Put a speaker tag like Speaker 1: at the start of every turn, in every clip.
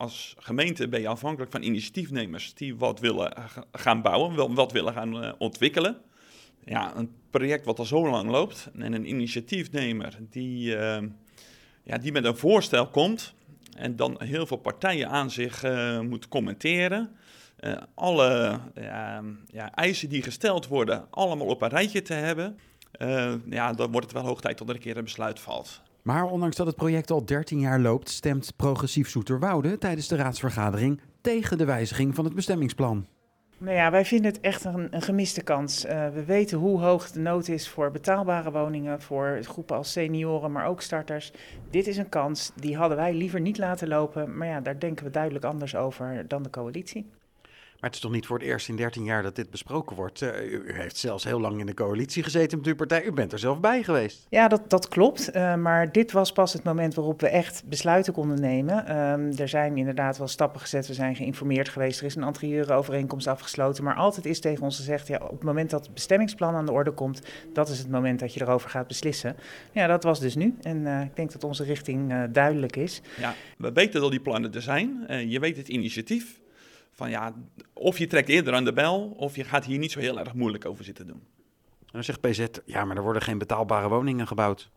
Speaker 1: als gemeente ben je afhankelijk van initiatiefnemers die wat willen gaan bouwen, wat willen gaan ontwikkelen. Ja, een project wat al zo lang loopt en een initiatiefnemer die, ja, die met een voorstel komt en dan heel veel partijen aan zich moet commenteren. alle ja, eisen die gesteld worden, allemaal op een rijtje te hebben. ja, dan wordt het wel hoog tijd tot er een keer een besluit valt.
Speaker 2: Maar ondanks dat het project al 13 jaar loopt, stemt progressief Zoeterwoude tijdens de raadsvergadering tegen de wijziging van het bestemmingsplan.
Speaker 3: Nou ja, wij vinden het echt een, gemiste kans. Uh, we weten hoe hoog de nood is voor betaalbare woningen, voor groepen als senioren, maar ook starters. Dit is een kans, die hadden wij liever niet laten lopen. Maar ja, daar denken we duidelijk anders over dan de coalitie.
Speaker 2: Maar het is toch niet voor het eerst in 13 jaar dat dit besproken wordt? Uh, u heeft zelfs heel lang in de coalitie gezeten met uw partij. U bent er zelf bij geweest.
Speaker 3: Ja, dat, dat klopt. Uh, maar dit was pas het moment waarop we echt besluiten konden nemen. Um, er zijn inderdaad wel stappen gezet. We zijn geïnformeerd geweest. Er is een anterieure overeenkomst afgesloten. Maar altijd is tegen ons gezegd: ja, op het moment dat het bestemmingsplan aan de orde komt, dat is het moment dat je erover gaat beslissen. Ja, dat was dus nu. En uh, ik denk dat onze richting duidelijk is.
Speaker 1: Ja, we weten dat die plannen er zijn. je weet het initiatief van ja, of je trekt eerder aan de bel, of je gaat hier niet zo heel erg moeilijk over zitten doen.
Speaker 2: En dan zegt PZ, ja, maar er worden geen betaalbare woningen gebouwd.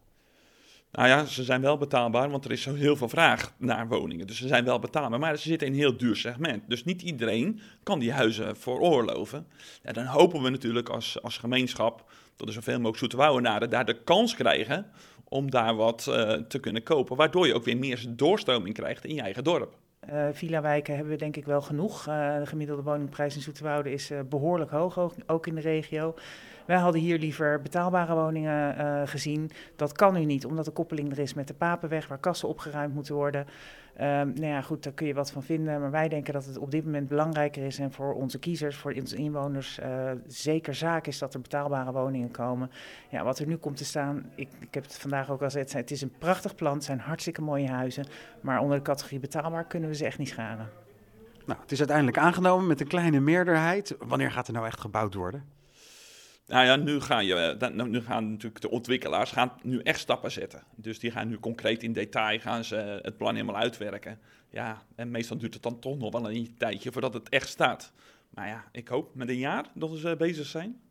Speaker 1: Nou ja, ze zijn wel betaalbaar, want er is zo heel veel vraag naar woningen. Dus ze zijn wel betaalbaar, maar ze zitten in een heel duur segment. Dus niet iedereen kan die huizen veroorloven. Ja, dan hopen we natuurlijk als, als gemeenschap dat er zoveel mogelijk Zoeterwouwenaren daar de kans krijgen om daar wat uh, te kunnen kopen. Waardoor je ook weer meer doorstroming krijgt in je eigen dorp.
Speaker 3: Uh, villa-wijken hebben we denk ik wel genoeg. Uh, de gemiddelde woningprijs in Zoeterwoude is uh, behoorlijk hoog, ook, in de regio. Wij hadden hier liever betaalbare woningen gezien. Dat kan nu niet, omdat de koppeling er is met de Papenweg, waar kassen opgeruimd moeten worden. Um, nou ja, goed, daar kun je wat van vinden. Maar wij denken dat het op dit moment belangrijker is en voor onze kiezers, voor onze inwoners, zeker zaak is dat er betaalbare woningen komen. Ja, wat er nu komt te staan, ik, ik heb het vandaag ook al gezegd, het is een prachtig plan, het zijn hartstikke mooie huizen. Maar onder de categorie betaalbaar kunnen we ze echt niet scharen.
Speaker 2: Nou, het is uiteindelijk aangenomen met een kleine meerderheid. Wanneer gaat er nou echt gebouwd worden?
Speaker 1: Nou ja, nu, gaan je, eh, nou, nu gaan natuurlijk de ontwikkelaars gaan nu echt stappen zetten. Dus die gaan nu concreet in detail gaan ze het plan helemaal uitwerken. Ja, en meestal duurt het dan toch nog wel een tijdje voordat het echt staat. Maar ja, ik hoop met een jaar dat ze bezig zijn.